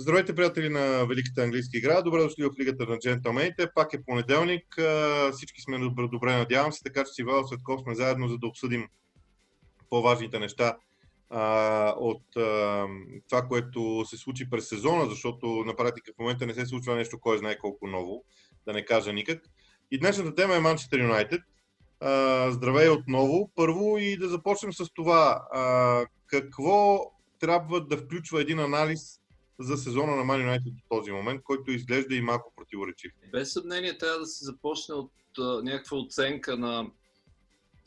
Здравейте, приятели на Великата английска игра. Добре дошли в Лигата на джентълмените. Пак е понеделник. Всички сме добре, добре надявам се, така че си Вал Светков сме заедно, за да обсъдим по-важните неща а, от а, това, което се случи през сезона, защото на практика в момента не се случва нещо, кой знае колко ново, да не кажа никак. И днешната тема е Манчестър Юнайтед. Здравей отново. Първо и да започнем с това. А, какво трябва да включва един анализ за сезона на Man United до този момент, който изглежда и малко противоречив? Без съмнение трябва да се започне от а, някаква оценка на,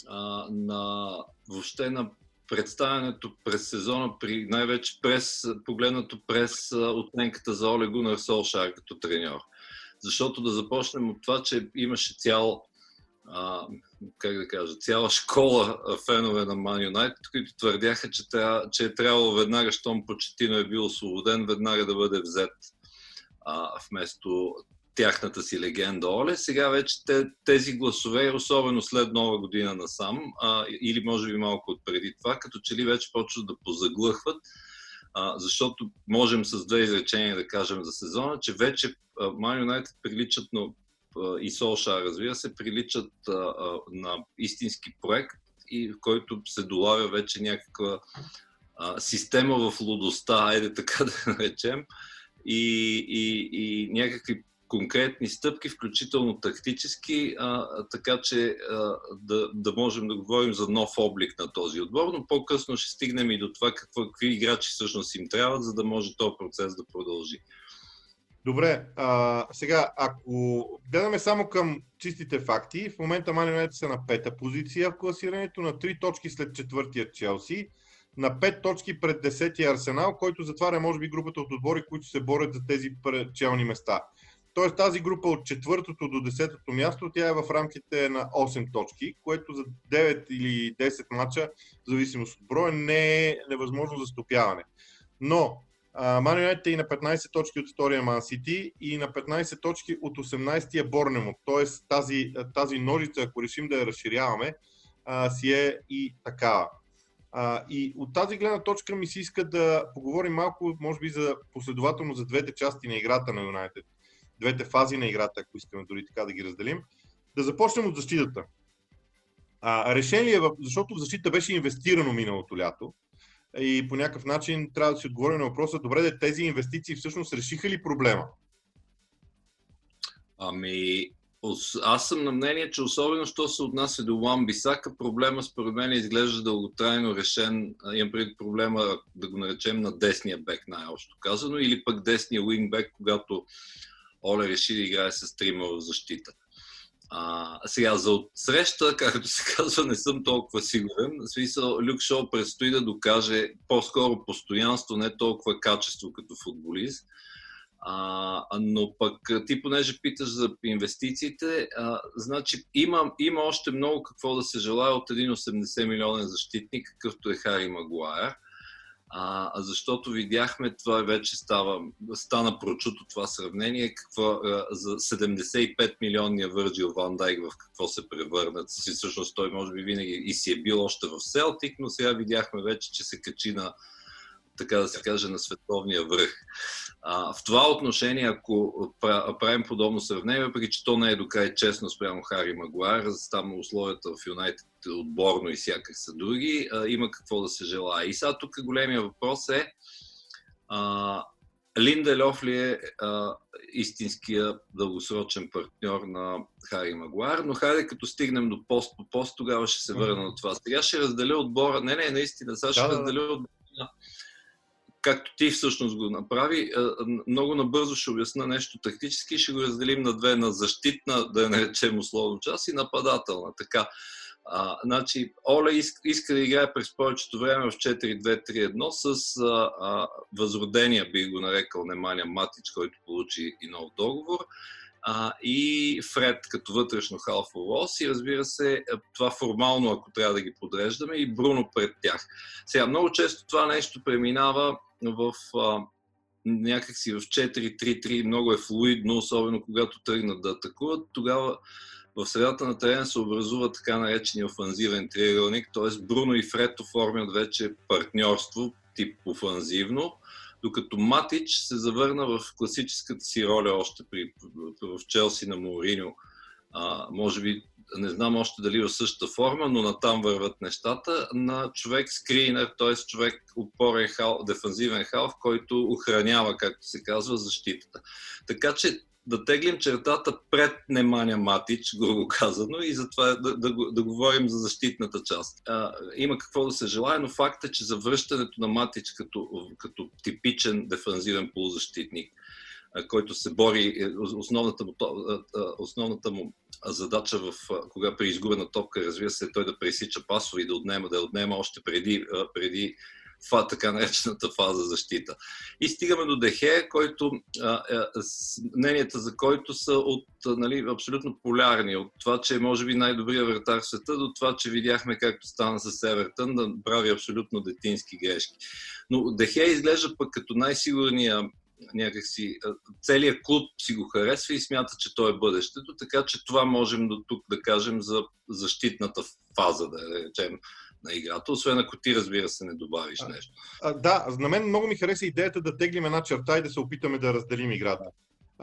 а, на въобще на представянето през сезона, при, най-вече през, погледнато през оценката за Оле Гунар Солшар като треньор. Защото да започнем от това, че имаше цял а, как да кажа, цяла школа фенове на Man United, които твърдяха, че, трябва, че е трябвало веднага, щом Почетино е бил освободен, веднага да бъде взет а, вместо тяхната си легенда Оле. Сега вече те, тези гласове, особено след нова година насам, а, или може би малко от преди това, като че ли вече почват да позаглъхват, а, защото можем с две изречения да кажем за сезона, че вече Man United приличат на и Солша, разбира се, приличат на истински проект, и в който се долавя вече някаква система в лудостта, айде така да наречем, и, и, и някакви конкретни стъпки, включително тактически, а, така че а, да, да можем да говорим за нов облик на този отбор, но по-късно ще стигнем и до това какво, какви играчи всъщност им трябват, за да може този процес да продължи. Добре, а, сега, ако гледаме само към чистите факти, в момента Ман Юнайтед са на пета позиция в класирането, на 3 точки след четвъртия Челси, на 5 точки пред 10-я Арсенал, който затваря, може би, групата от отбори, които се борят за тези челни места. Тоест тази група от четвъртото до 10-то място, тя е в рамките на 8 точки, което за 9 или 10 мача, в зависимост от броя, не е невъзможно за стопяване. Но Ман Юнайтед е и на 15 точки от втория Ман Сити и на 15 точки от 18-я Борнемот. Тоест тази, тази ножица, ако решим да я разширяваме, а, си е и такава. А, и от тази гледна точка ми се иска да поговорим малко, може би, за последователно за двете части на играта на Юнайтед. Двете фази на играта, ако искаме дори така да ги разделим. Да започнем от защитата. А, решение, защото в защита беше инвестирано миналото лято и по някакъв начин трябва да си отговорим на въпроса, добре, де, тези инвестиции всъщност решиха ли проблема? Ами, аз съм на мнение, че особено, що се отнася до Уан Бисака, проблема според мен изглежда дълготрайно решен. Имам преди проблема, да го наречем, на десния бек, най-общо казано, или пък десния уингбек, когато Оле реши да играе с трима в защита. А, сега, за отсреща, както се казва, не съм толкова сигурен. В смисъл, Люк Шоу предстои да докаже по-скоро постоянство, не толкова качество като футболист. А, но пък ти, понеже питаш за инвестициите, а, значи има, има още много какво да се желая от един 80 милионен защитник, какъвто е Хари Магуайер а, защото видяхме, това вече става, стана прочуто това сравнение, какво, а, за 75 милионния Върджил Ван Дайк в какво се превърнат. Всъщност той може би винаги и си е бил още в Селтик, но сега видяхме вече, че се качи на така да се каже, на световния връх. А, в това отношение, ако правим подобно сравнение, въпреки че то не е до край честно спрямо Хари Магуайр, там условията в Юнайтед отборно и сякак са други, а, има какво да се желая. И сега тук големия въпрос е а, Линда Льов ли е а, истинския дългосрочен партньор на Хари Магуар, но хайде като стигнем до пост по пост, тогава ще се върна на това. Сега ще разделя отбора, не, не, наистина, сега ще да, разделя отбора както ти всъщност го направи, много набързо ще обясна нещо тактически, ще го разделим на две, на защитна, да я наречем условно част и нападателна. Така, а, значи, Оле иска, иска да играе през повечето време в 4-2-3-1 с а, а, възродения, би го нарекал Неманя Матич, който получи и нов договор. И Фред като вътрешно халфово ос и разбира се, това формално, ако трябва да ги подреждаме, и Бруно пред тях. Сега, много често това нещо преминава в а, някакси в 4-3-3 много е флуидно, особено когато тръгнат да атакуват. Тогава в средата на терена се образува така наречения офанзивен триъгълник, т.е. Бруно и Фред оформят вече партньорство тип офанзивно, Докато Матич се завърна в класическата си роля още при, в Челси на Морино. А, може би, не знам още дали в същата форма, но натам върват нещата, на човек скринер, т.е. човек опорен хал, дефанзивен халф, който охранява, както се казва, защитата. Така че да теглим чертата пред Неманя Матич, грубо казано, и затова да, да, да говорим за защитната част. А, има какво да се желая, но факт е, че завръщането на Матич като, като типичен дефанзивен полузащитник, който се бори, е, основната му, основната му задача, в, кога при изгубена топка, разбира се, е той да пресича пасове и да отнема, да отнема още преди, преди така наречената фаза защита. И стигаме до Дехе, който а, мненията за който са от нали, абсолютно полярни. От това, че е може би най-добрият вратар в света, до това, че видяхме както стана с Евертън, да прави абсолютно детински грешки. Но Дехе изглежда пък като най-сигурния някакси целият клуб си го харесва и смята, че той е бъдещето, така че това можем до тук да кажем за защитната фаза, да речем, на играта, освен ако ти, разбира се, не добавиш нещо. А, да, на мен много ми хареса идеята да теглим една черта и да се опитаме да разделим играта.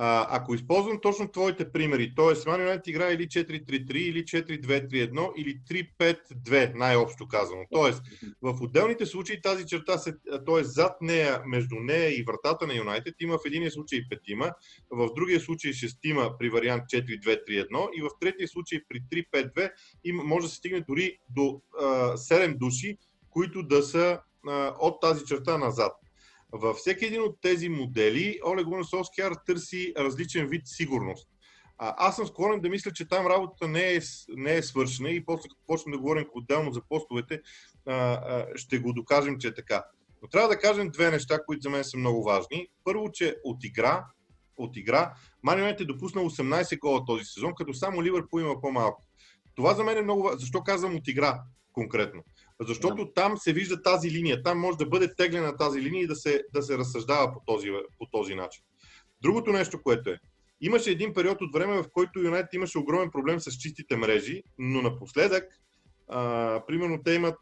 А, ако използвам точно твоите примери, т.е. Man United играе или 4-3-3, или 4-2-3-1, или 3-5-2, най-общо казано. Тоест, в отделните случаи тази черта, се, т.е. зад нея, между нея и вратата на Юнайтед, има в единия случай петима, в другия случай шестима при вариант 4-2-3-1 и в третия случай при 3-5-2 има, може да се стигне дори до а, 7 души, които да са а, от тази черта назад. Във всеки един от тези модели Олег Гунар търси различен вид сигурност. А, аз съм склонен да мисля, че там работата не е, не е свършена и после като почнем да говорим отделно за постовете, а, а, ще го докажем, че е така. Но трябва да кажем две неща, които за мен са много важни. Първо, че от игра, от игра Ман е допуснал 18 гола този сезон, като само Ливърпул има по-малко. Това за мен е много важно. Защо казвам от игра конкретно? Защото да. там се вижда тази линия. Там може да бъде теглена тази линия и да се, да се разсъждава по този, по този начин. Другото нещо, което е, имаше един период от време, в който Юнайтед имаше огромен проблем с чистите мрежи, но напоследък, а, примерно, те имат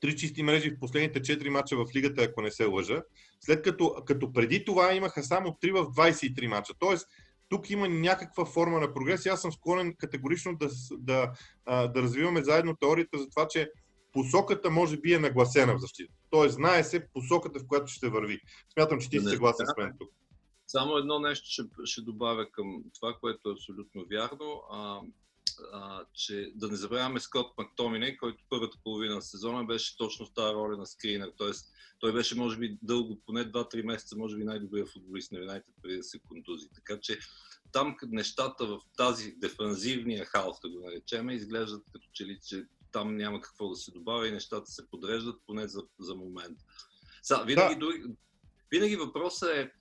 три чисти мрежи в последните 4 мача в лигата, ако не се лъжа, след като, като преди това имаха само 3 в 23 мача. Тоест, тук има някаква форма на прогрес. Аз съм склонен категорично да, да, да развиваме заедно теорията за това, че посоката може би е нагласена в защита. Тоест, знае се посоката, в която ще върви. Смятам, че ти си съгласен с мен тук. Само едно нещо ще, ще добавя към това, което е абсолютно вярно. А, а, че да не забравяме Скот Мактомине, който първата половина на сезона беше точно в тази роля на скринер. Тоест, той беше, може би, дълго, поне 2-3 месеца, може би най-добрият футболист на Юнайтед преди да се контузи. Така че там нещата в тази дефанзивния халф, да го наречем, изглеждат като че ли, че там няма какво да се добавя и нещата се подреждат, поне за, за момент. Са, винаги, да. дори, винаги въпросът е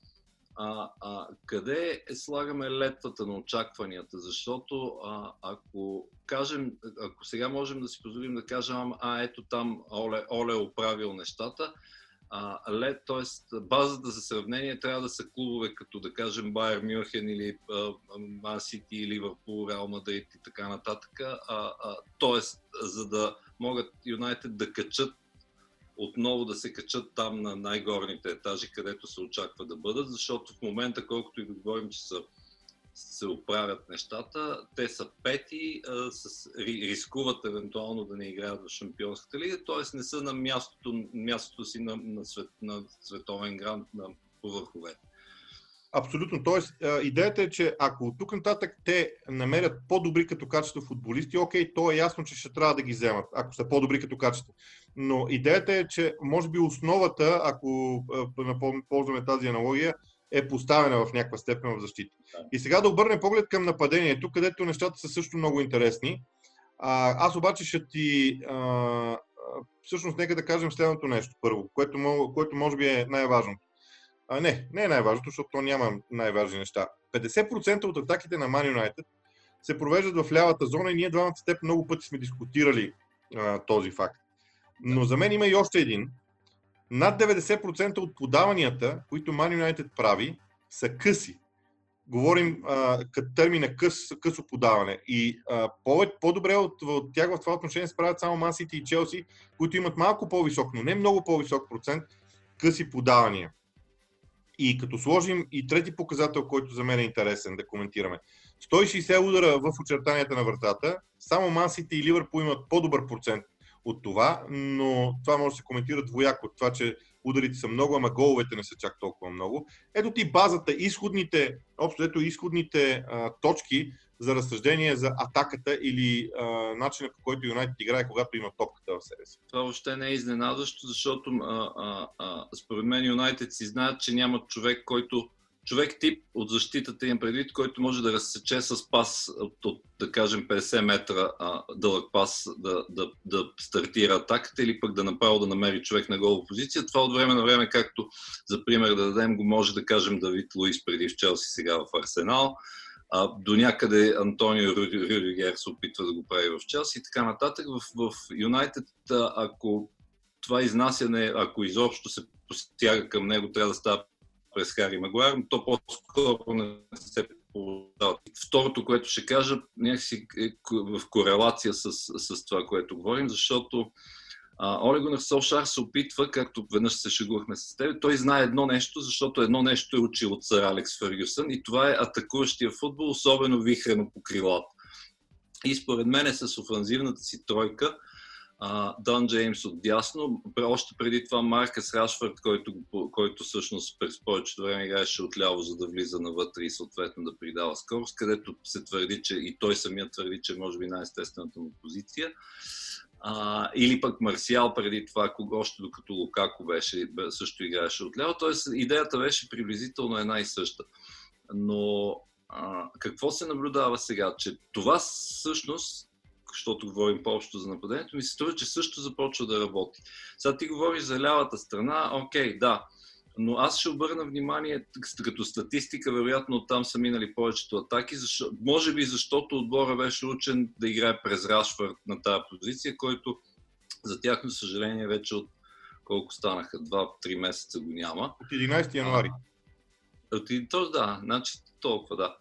а, а, къде е слагаме летвата на очакванията, защото а, ако кажем, ако сега можем да си позволим да кажем, а ето там Оле, Оле е оправил нещата, а, лед, т.е. базата за сравнение трябва да са клубове като да кажем Байер Мюнхен или Ман Сити, Ливърпул, Реал Мадрид и така нататък. А, а, т.е. за да могат Юнайтед да качат отново да се качат там на най-горните етажи, където се очаква да бъдат, защото в момента, колкото и да говорим, че са се оправят нещата. Те са пети, а, с, рискуват евентуално да не играят в Шампионската лига, т.е. не са на мястото, мястото си на, на, свет, на световен грант на, по върховете. Абсолютно. Тоест, идеята е, че ако от тук нататък те намерят по-добри като качество футболисти, окей, то е ясно, че ще трябва да ги вземат, ако са по-добри като качество. Но идеята е, че може би основата, ако ползваме тази аналогия, е поставена в някаква степен в защита. И сега да обърнем поглед към нападението, където нещата са също много интересни. А, аз обаче ще ти. А, всъщност, нека да кажем следното нещо първо, което, което може би е най-важното. А, не, не е най-важното, защото то няма най-важни неща. 50% от атаките на Man United се провеждат в лявата зона и ние двамата с теб много пъти сме дискутирали а, този факт. Но за мен има и още един, над 90% от подаванията, които Man United прави, са къси. Говорим а, като термина къс, късо подаване. И а, по- по-добре от, от тях в това отношение справят само Man City и Челси, които имат малко по-висок, но не много по-висок процент къси подавания. И като сложим и трети показател, който за мен е интересен да коментираме. 160 удара в очертанията на вратата, само Мансите и Ливърпул имат по-добър процент от това, но това може да се коментира двояко от това, че ударите са много, ама головете не са чак толкова много. Ето ти базата, изходните, общо ето изходните а, точки за разсъждение за атаката или а, начина по който Юнайтед играе, когато има топката в себе си. Това въобще не е изненадващо, защото а, а, а, според мен Юнайтед си знаят, че няма човек, който човек тип от защитата им предвид, който може да разсече с пас от, от да кажем 50 метра а, дълъг пас да, да, да стартира атаката или пък да направо да намери човек на голова позиция. Това от време на време, както за пример да дадем, го може да кажем Давид Луис преди в Челси, сега в Арсенал. А, до някъде Антонио Рюдигер се опитва да го прави в Челси и така нататък. В Юнайтед, ако това изнасяне, ако изобщо се постяга към него, трябва да става през Хари Магуайр, но то по-скоро не се получава. Второто, което ще кажа, някакси е в корелация с, с това, което говорим, защото Оле Гунар Солшар се опитва, както веднъж се шегувахме с теб, той знае едно нещо, защото едно нещо е учил от сър Алекс Фергюсън и това е атакуващия футбол, особено вихрено по крилата. И според мен е с офанзивната си тройка, Дан Джеймс от дясно, още преди това Маркъс Рашфорд, който, който всъщност през повечето време играеше отляво, за да влиза навътре и съответно да придава скорост, където се твърди, че и той самият твърди, че може би най-естествената му позиция. А, или пък Марсиал преди това, кога още докато Лукако беше, също играеше отляво. Тоест идеята беше приблизително една и съща. Но а, какво се наблюдава сега? Че това всъщност защото говорим по-общо за нападението, ми се струва, че също започва да работи. Сега ти говориш за лявата страна, окей, да, но аз ще обърна внимание, като статистика, вероятно там са минали повечето атаки, защо, може би защото отбора беше учен да играе през Рашфърд на тази позиция, който за тяхно съжаление вече от колко станаха, 2-3 месеца го няма. От 11 януари. А, от, то, да, значи толкова, да.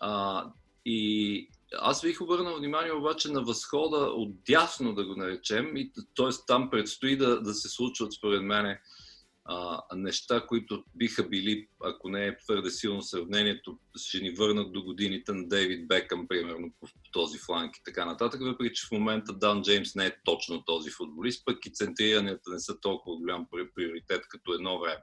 А, и аз бих обърнал внимание обаче на възхода от дясно, да го наречем, и т.е. там предстои да, да се случват, според мен, неща, които биха били, ако не е твърде силно сравнението, ще ни върнат до годините на Дейвид Бекъм, примерно, по, този фланг и така нататък, въпреки че в момента Дан Джеймс не е точно този футболист, пък и центриранията не са толкова голям приоритет като едно време.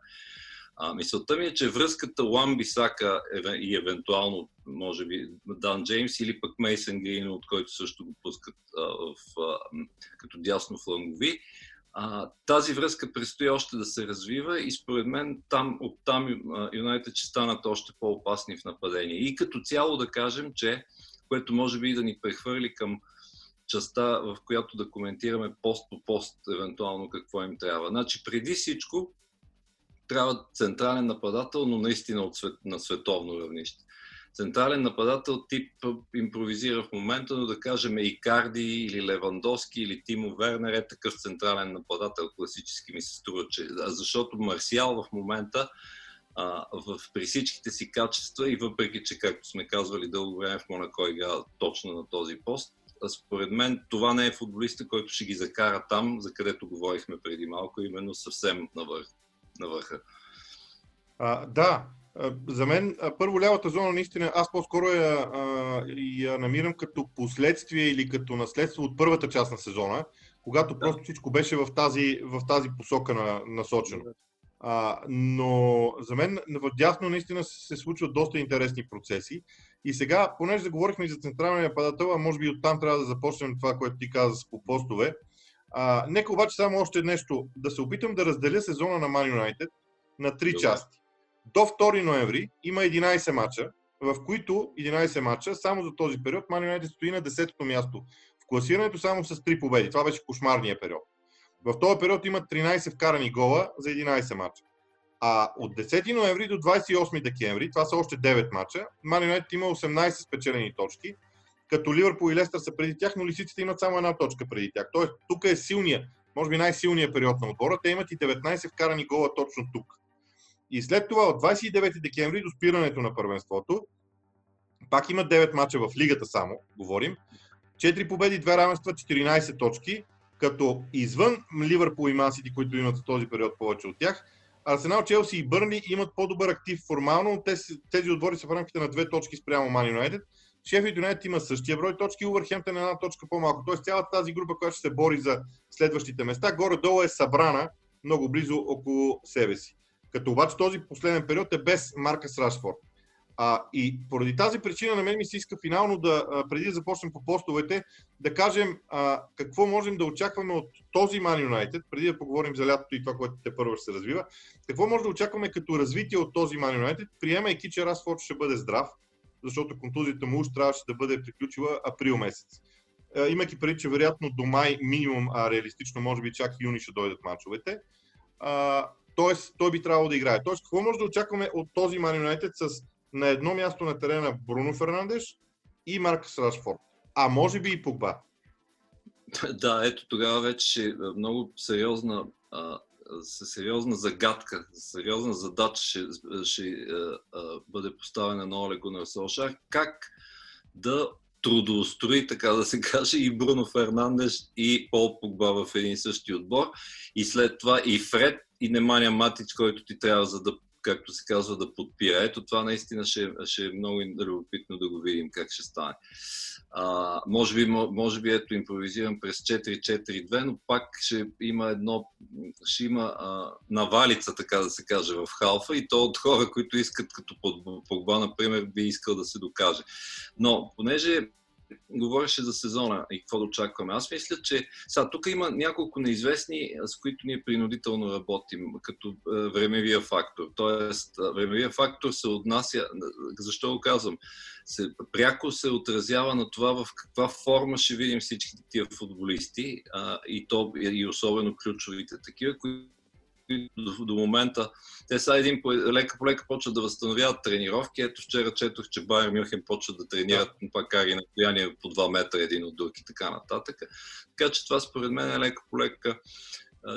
А, мисълта ми е, че връзката Лан Бисака и евентуално, може би, Дан Джеймс или пък Мейсън Грин, от който също го пускат а, в, а, като дясно флангови, а, тази връзка предстои още да се развива и според мен там, оттам Юнайтед ще станат още по-опасни в нападение. И като цяло да кажем, че, което може би да ни прехвърли към частта, в която да коментираме пост по пост, евентуално какво им трябва. Значи, преди всичко, трябва централен нападател, но наистина от свет, на световно равнище. Централен нападател тип импровизира в момента, но да кажем и Карди или Левандовски или Тимо Вернер е такъв централен нападател, класически ми се струва, че, защото Марсиал в момента а, в, при всичките си качества и въпреки, че както сме казвали дълго време в Монако игра точно на този пост, според мен това не е футболиста, който ще ги закара там, за където говорихме преди малко, именно съвсем навърх на върха. А, да, за мен първо лявата зона наистина, аз по-скоро я, я намирам като последствие или като наследство от първата част на сезона, когато да. просто всичко беше в тази, в тази посока на, насочено. А, но за мен в дясно наистина се случват доста интересни процеси. И сега, понеже заговорихме и за централния нападател, а може би оттам трябва да започнем това, което ти каза по постове. А, нека обаче само още нещо. Да се опитам да разделя сезона на Man United на три части. До 2 ноември има 11 мача, в които 11 мача, само за този период Man United стои на 10-то място в класирането само с 3 победи. Това беше кошмарния период. В този период има 13 вкарани гола за 11 мача. А от 10 ноември до 28 декември, това са още 9 мача, Man United има 18 спечелени точки, като Ливърпул и Лестър са преди тях, но лисиците имат само една точка преди тях. Тоест, тук е силния, може би най-силният период на отбора. Те имат и 19 вкарани гола точно тук. И след това от 29 декември до спирането на първенството, пак има 9 мача в лигата само, говорим. 4 победи, 2 равенства, 14 точки, като извън Ливърпул и Мансити, които имат за този период повече от тях, Арсенал, Челси и Бърни имат по-добър актив формално. Тези отбори са в рамките на две точки спрямо Ман Юнайтед. Шеф Юнайтед има същия брой точки, Увърхемптън е една точка по-малко. Тоест цялата тази група, която ще се бори за следващите места, горе-долу е събрана много близо около себе си. Като обаче този последен период е без Маркас Рашфорд. А, и поради тази причина на мен ми се иска финално да, преди да започнем по постовете, да кажем а, какво можем да очакваме от този Man United, преди да поговорим за лятото и това, което те първо ще се развива. Какво може да очакваме като развитие от този Man United, приемайки, че Расфорд ще бъде здрав, защото контузията му уж трябваше да бъде приключила април месец. А, имайки преди, че вероятно до май минимум, а реалистично може би чак юни ще дойдат мачовете. Тоест, той би трябвало да играе. Тоест, какво може да очакваме от този Man United с на едно място на терена Бруно Фернандеш и Маркъс Рашфорд. А може би и Погба. Да, ето тогава вече е много сериозна, сериозна загадка, сериозна задача ще, ще а, а, бъде поставена на Оле Гунар Солшар. Как да трудоустрои, така да се каже, и Бруно Фернандеш и Пол Погба в един същи отбор. И след това и Фред и Немания Матич, който ти трябва за да както се казва, да подпира. Ето това наистина ще, ще е много любопитно да го видим как ще стане. А, може, би, може би ето импровизирам през 4-4-2, но пак ще има едно, ще има а, навалица, така да се каже, в халфа и то от хора, които искат, като Погба, например, би искал да се докаже. Но, понеже говореше за сезона и какво да очакваме. Аз мисля, че сега тук има няколко неизвестни, с които ние принудително работим, като е, времевия фактор. Тоест, е, времевия фактор се отнася, защо го казвам, се, пряко се отразява на това в каква форма ще видим всички тия футболисти а, и, то, и особено ключовите такива, които до, до момента те са един лека по лека почват да възстановяват тренировки. Ето вчера четох, че Байер Мюнхен почват да тренират да. пак на стояние по 2 метра един от друг и така нататък. Така че това според мен е лека по лека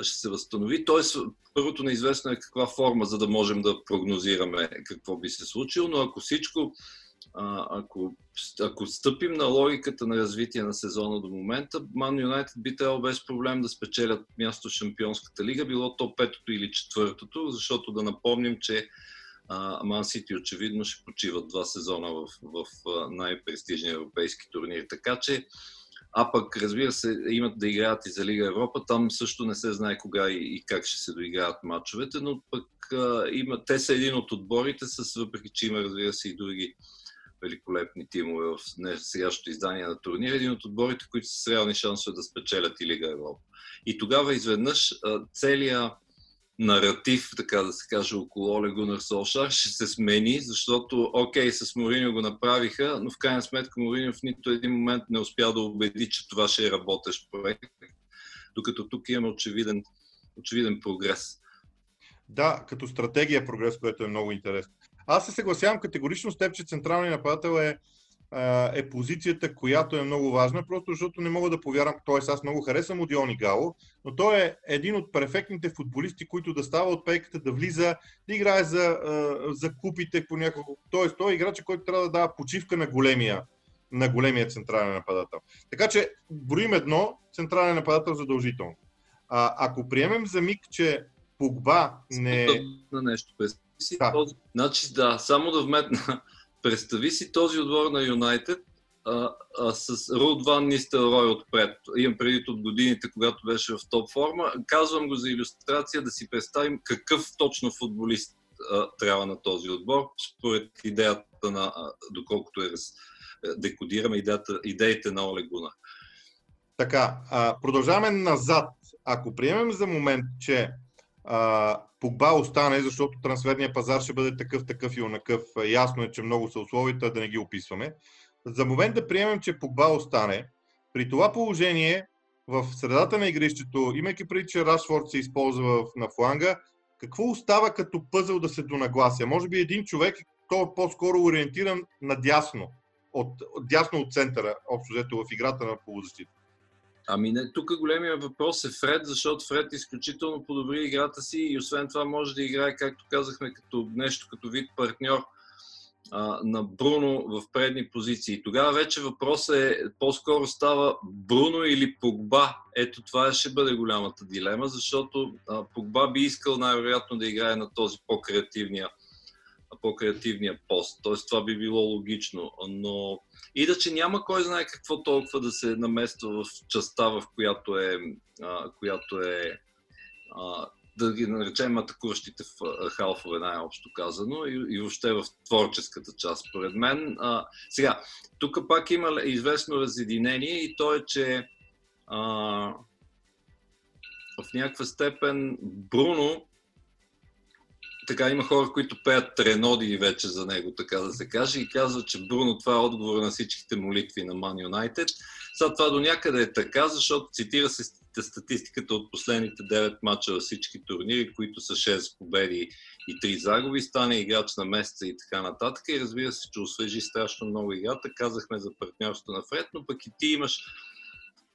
ще се възстанови. Тоест, първото неизвестно е каква форма, за да можем да прогнозираме какво би се случило, но ако всичко а, ако, ако стъпим на логиката на развитие на сезона до момента, Ман Юнайтед би трябвало без проблем да спечелят място в Шампионската лига, било то петото или четвъртото, защото да напомним, че Ман Сити очевидно ще почиват два сезона в, в най-престижния европейски турнир. Така че, а пък, разбира се, имат да играят и за Лига Европа. Там също не се знае кога и, и как ще се доиграят матчовете, но пък а, има, те са един от отборите, с, въпреки че има, разбира се, и други великолепни тимове в сегашното издание на турнира, един от отборите, които са с реални шансове да спечелят и Лига Европа. И тогава изведнъж целият наратив, така да се каже, около Оле Гунар Солшар ще се смени, защото, окей, с Мориньо го направиха, но в крайна сметка Мориньо в нито един момент не успя да убеди, че това ще е работещ проект, докато тук имаме очевиден, очевиден прогрес. Да, като стратегия прогрес, което е много интересно. Аз се съгласявам категорично с теб, че централният нападател е, е позицията, която е много важна, просто защото не мога да повярвам, т.е. аз много харесвам Одиони Гало, но той е един от перфектните футболисти, които да става от пейката, да влиза, да играе за, за купите по някакво. Т.е. той е играч, който трябва да дава почивка на големия, на големия централен нападател. Така че броим едно, централен нападател задължително. А, ако приемем за миг, че Погба не... На нещо си да. този... Значи да, само да вметна. Представи си този отбор на Юнайтед с Руд Ван Нистелрой отпред. Имам преди от годините, когато беше в топ форма. Казвам го за иллюстрация да си представим какъв точно футболист а, трябва на този отбор, според идеята на, а, доколкото е раз, декодираме идеята, идеите на Оле Гуна. Така, а, продължаваме назад. Ако приемем за момент, че а, Погба остане, защото трансферния пазар ще бъде такъв, такъв и онакъв. Ясно е, че много са условията, да не ги описваме. За момент да приемем, че Погба остане, при това положение в средата на игрището, имайки преди, че Рашфорд се използва на фланга, какво остава като пъзъл да се донаглася? Може би един човек, той е по-скоро ориентиран надясно, от дясно от центъра, общо взето в играта на полузащита. Ами не, тук големия въпрос е Фред, защото Фред изключително подобри играта си и освен това може да играе, както казахме, като нещо, като вид партньор а, на Бруно в предни позиции. Тогава вече въпросът е, по-скоро става Бруно или Погба. Ето това ще бъде голямата дилема, защото а, Погба би искал най-вероятно да играе на този по-креативния, по-креативния пост. Тоест това би било логично. Но и да че няма кой знае какво толкова да се намества в частта, в която е, а, която е а, да ги наречем атакуващите халфове, най-общо казано, и, и въобще в творческата част, според мен. А, сега, тук пак има известно разединение и то е, че а, в някаква степен Бруно така има хора, които пеят треноди вече за него, така да се каже, и казват, че Бруно това е отговор на всичките молитви на Man United. Сега това до някъде е така, защото цитира се статистиката от последните 9 мача във всички турнири, които са 6 победи и 3 загуби, стане играч на месеца и така нататък. И разбира се, че освежи страшно много играта. Казахме за партньорство на Фред, но пък и ти имаш,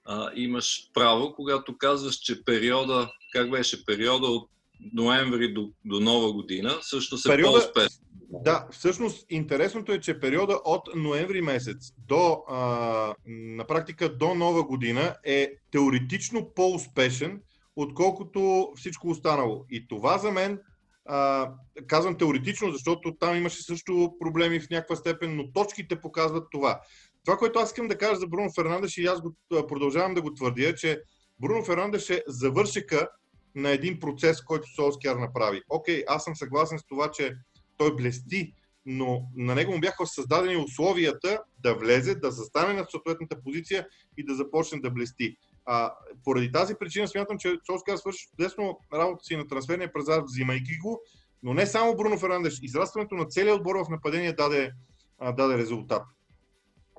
а, имаш право, когато казваш, че периода, как беше периода от ноември до, до нова година, всъщност е периода, по-успешен. Да, всъщност интересното е, че периода от ноември месец до а, на практика до нова година е теоретично по-успешен, отколкото всичко останало. И това за мен, а, казвам теоретично, защото там имаше също проблеми в някаква степен, но точките показват това. Това, което аз искам да кажа за Бруно Фернандеш и аз го, продължавам да го твърдя, е, че Бруно Фернандеш е завършика на един процес, който Солскияр направи. Окей, аз съм съгласен с това, че той блести, но на него му бяха създадени условията да влезе, да застане на съответната позиция и да започне да блести. А, поради тази причина смятам, че Солскияр свърши чудесно работа си на трансферния пазар, взимайки го, но не само Бруно Фернандеш. Израстването на целият отбор в нападение даде, а, даде резултат.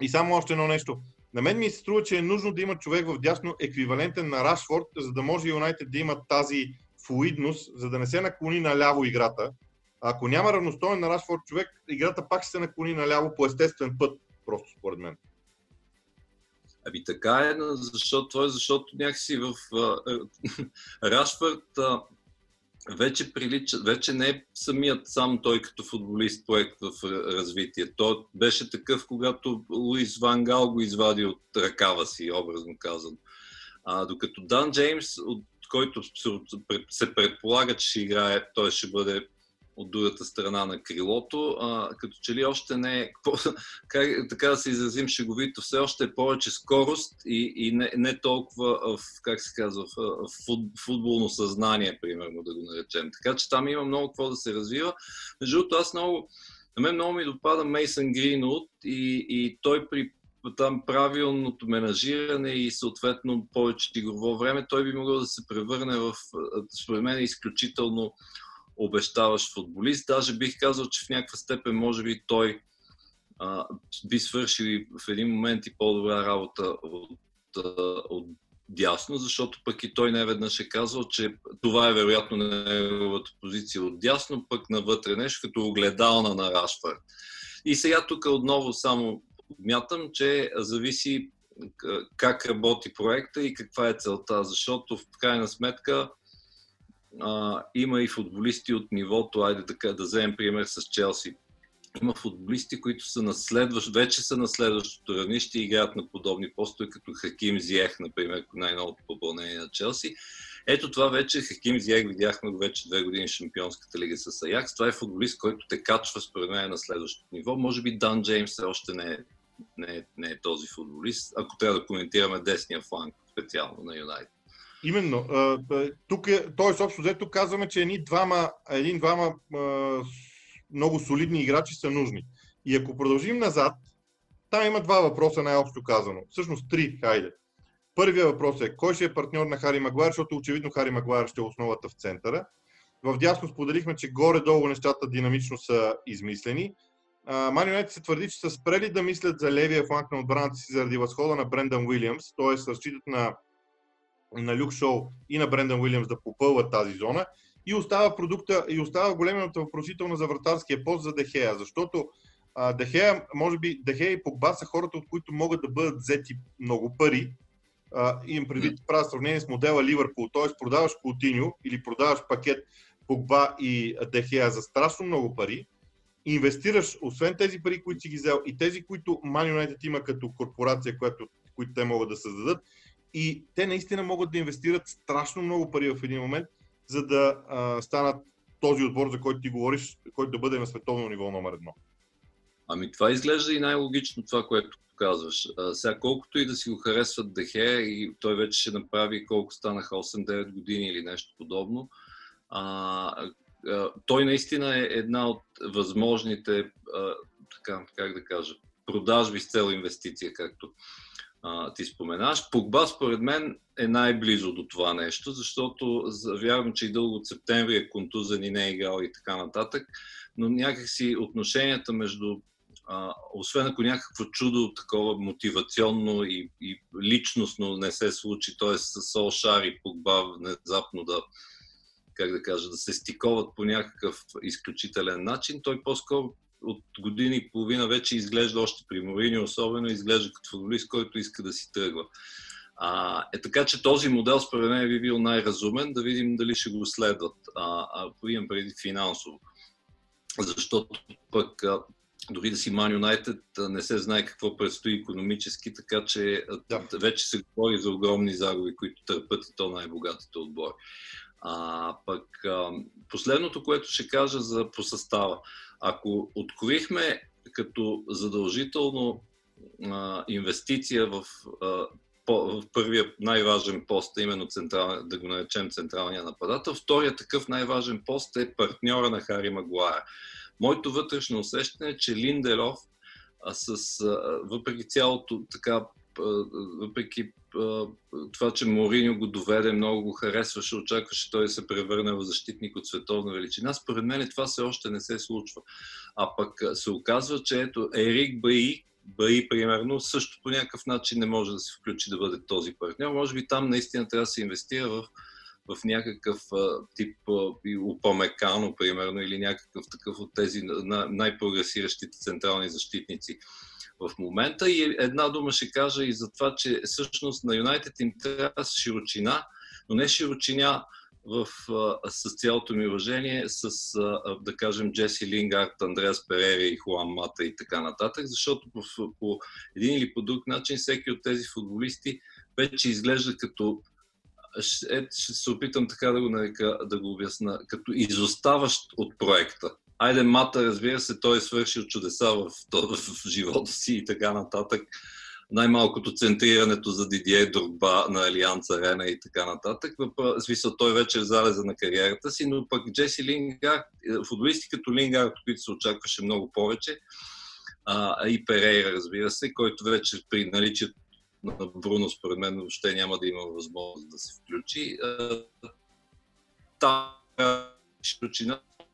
И само още едно нещо. На мен ми се струва, че е нужно да има човек в дясно еквивалентен на Рашфорд, за да може Юнайтед да има тази флуидност, за да не се наклони наляво играта. Ако няма равностоен на Рашфорд човек, играта пак ще се наклони наляво по естествен път, просто според мен. Ами така е, защото, това е защото някакси в Рашфорд вече прилича, вече не е самият сам той като футболист проект в развитие. Той беше такъв, когато Луис Ван Гал го извади от ръкава си, образно казано. А, докато Дан Джеймс, от който се предполага, че ще играе, той ще бъде от другата страна на крилото, а, като че ли още не е, как, така да се изразим шеговито, все още е повече скорост и, и не, не толкова, в, как се казва, в, футболно съзнание, примерно, да го наречем. Така че там има много какво да се развива. Между другото, аз много, на мен много ми допада Мейсън Гринвуд и, и той при там правилното менажиране и съответно повече игрово време, той би могъл да се превърне в, според мен, изключително обещаващ футболист. Даже бих казал, че в някаква степен може би той а, би свършил в един момент и по-добра работа от, от дясно, защото пък и той не веднъж е казал, че това е вероятно неговата позиция от дясно, пък навътре нещо като огледална на Рашфорд. И сега тук отново само мятам, че зависи как работи проекта и каква е целта, защото в крайна сметка а, има и футболисти от нивото, айде така да вземем пример с Челси. Има футболисти, които са на следващ, вече са на следващото равнище и играят на подобни постове, като Хаким Зиех, например, най-новото попълнение на Челси. Ето това вече Хаким Зиех, видяхме го вече две години в Шампионската лига с Аякс. Това е футболист, който те качва според мен на следващото ниво. Може би Дан Джеймс още не е, не, е, не е този футболист, ако трябва да коментираме десния фланг специално на Юнайтед. Именно. Тук т.е. общо взето казваме, че едни двама, един двама много солидни играчи са нужни. И ако продължим назад, там има два въпроса, най-общо казано. Всъщност три, хайде. Първият въпрос е, кой ще е партньор на Хари Магуайр, защото очевидно Хари Магуайр ще е основата в центъра. В дясно споделихме, че горе-долу нещата динамично са измислени. Ман се твърди, че са спрели да мислят за левия фланг на отбраната си заради възхода на Брендан Уилямс, т.е. разчитат на на Люк Шоу и на Брендан Уилямс да попълват тази зона и остава продукта и остава големината въпросителна за вратарския пост за Дехея, защото а, Дехея, може би Дехея и Погба са хората, от които могат да бъдат взети много пари. А, им предвид правя сравнение с модела Ливърпул, т.е. продаваш Култиньо или продаваш пакет Погба и Дехея за страшно много пари инвестираш, освен тези пари, които си ги взел, и тези, които Man United има като корпорация, която, които те могат да създадат, и те наистина могат да инвестират страшно много пари в един момент, за да а, станат този отбор, за който ти говориш, който да бъде на световно ниво номер едно. Ами това изглежда и най-логично това, което казваш. А, сега колкото и да си го харесват Дехе и той вече ще направи колко станаха 8-9 години или нещо подобно, а, а, той наистина е една от възможните, а, така, как да кажа, продажби с цел инвестиция, както ти споменаш. Погба, според мен, е най-близо до това нещо, защото вярвам, че и дълго от септември е контузен и не е играл и така нататък, но някакси отношенията между а, освен ако някакво чудо такова мотивационно и, и личностно не се случи, т.е. с Солшар и Погба внезапно да, как да кажа, да се стиковат по някакъв изключителен начин, той по-скоро от години и половина вече изглежда още при Морини, особено изглежда като футболист, който иска да си тръгва. А, е така, че този модел според мен би бил най-разумен, да видим дали ще го следват. А, а имам преди финансово. Защото пък дори да си Man United, не се знае какво предстои економически, така че да. вече се говори за огромни загуби, които търпят и то най-богатите отбори. А, пък а, последното, което ще кажа за по състава. Ако откроихме като задължително а, инвестиция в, а, по, в първия най-важен пост, именно централ, да го наречем централния нападател, втория такъв най-важен пост е партньора на Хари Магуайер. Моето вътрешно усещане е, че Линделов а, с, а, въпреки цялото така въпреки това, че Мориньо го доведе, много го харесваше, очакваше той да се превърне в защитник от световна величина. Според мен това все още не се случва. А пък се оказва, че ето Ерик Баи, Баи, примерно, също по някакъв начин не може да се включи да бъде този партньор. Може би там наистина трябва да се инвестира в, в някакъв тип Упамекано, примерно, или някакъв такъв от тези най-прогресиращите централни защитници в момента. И една дума ще кажа и за това, че всъщност на Юнайтед им трябва широчина, но не широчина в, с цялото ми уважение, с, да кажем, Джеси Лингард, Андреас Перери и Хуан Мата и така нататък, защото по, по един или по друг начин всеки от тези футболисти вече изглежда като ще, ще се опитам така да го, нарека, да го обясна, като изоставащ от проекта айде Мата, разбира се, той е свършил чудеса в, в, в живота си и така нататък. Най-малкото центрирането за Дидие Дорба на Алианс Арена и така нататък. В смисъл, той вече е залеза на кариерата си, но пък Джеси Лингард, футболисти като Лингард, които се очакваше много повече, а, и Перейра, разбира се, който вече при наличието на Бруно, според мен, въобще няма да има възможност да се включи. Та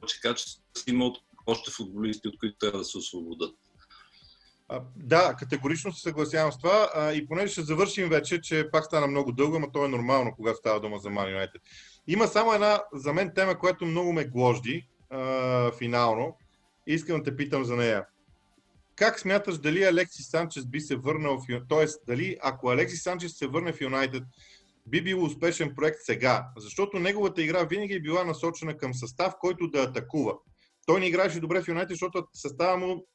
повече качество има от още футболисти, от които трябва да се освободят. А, да, категорично се съгласявам с това. А, и понеже ще завършим вече, че пак стана много дълго, но то е нормално, когато става дума за Man United. Има само една, за мен, тема, която много ме гложди а, финално. И искам да те питам за нея. Как смяташ дали Алексис Санчес би се върнал в Тоест, дали ако Алексис Санчес се върне в Юнайтед, би бил успешен проект сега, защото неговата игра винаги е била насочена към състав, който да атакува. Той не играеше добре в Юнайтед, защото състава му,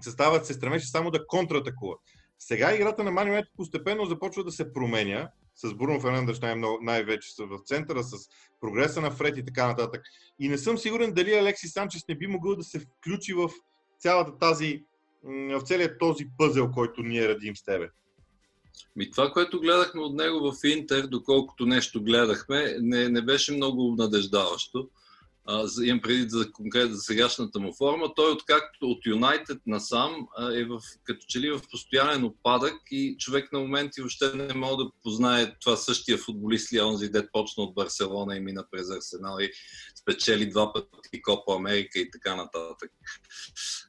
съставът се стремеше само да контратакува. Сега играта на Мани Юнайтед постепенно започва да се променя, с Бруно Фернандеш най- най-вече в центъра, с прогреса на Фред и така нататък. И не съм сигурен дали Алекси Санчес не би могъл да се включи в цялата тази, в целият този пъзел, който ние радим с тебе. Ми това, което гледахме от него в Интер, доколкото нещо гледахме, не, не беше много надеждаващо. А, имам преди за конкретно за сегашната му форма. Той откакто от Юнайтед насам е в, като че ли в постоянен опадък и човек на моменти въобще не може да познае това същия футболист ли, онзи дет почна от Барселона и мина през Арсенал и спечели два пъти Копа Америка и така нататък.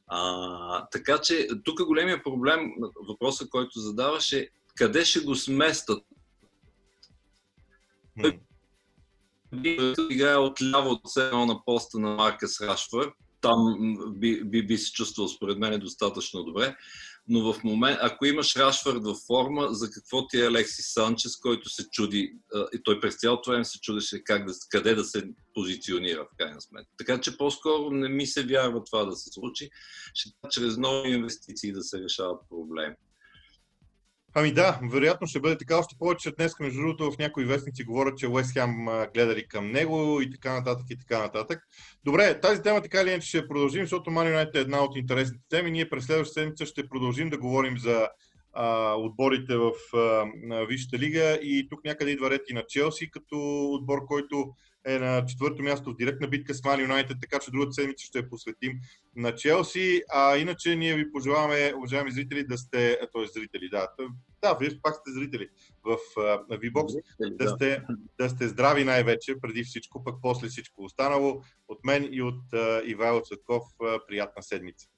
А, така че тук големия проблем, въпроса, който задаваше, къде ще го сместят. Той играе отляво от седно на поста на Маркъс Рашфорд. Там би, би, би се чувствал според мен достатъчно добре. но в момент, ако имаш Рашфорд във форма, за какво ти е Алекси Санчес, който се чуди, и той през цялото време се чудеше как да, къде да се позиционира в крайна сметка. Така че по-скоро не ми се вярва това да се случи. Ще чрез нови инвестиции да се решават проблеми. Ами да, вероятно ще бъде така. Още повече днес, между другото, в някои вестници говорят, че Уест Хем гледали към него и така нататък и така нататък. Добре, тази тема така или иначе ще продължим, защото Man United е една от интересните теми. Ние през следващата седмица ще продължим да говорим за а, отборите в а, Висшата лига и тук някъде идва ред и на Челси като отбор, който е на четвърто място в директна битка с Ман Юнайтед, така че другата седмица ще я посветим на Челси. А иначе ние ви пожелаваме, уважаеми зрители, да сте, т.е. зрители, да, да, вие пак сте зрители в uh, VBOX, да, сте, да сте здрави най-вече, преди всичко, пък после всичко останало. От мен и от uh, Ивайло Цветков, uh, приятна седмица.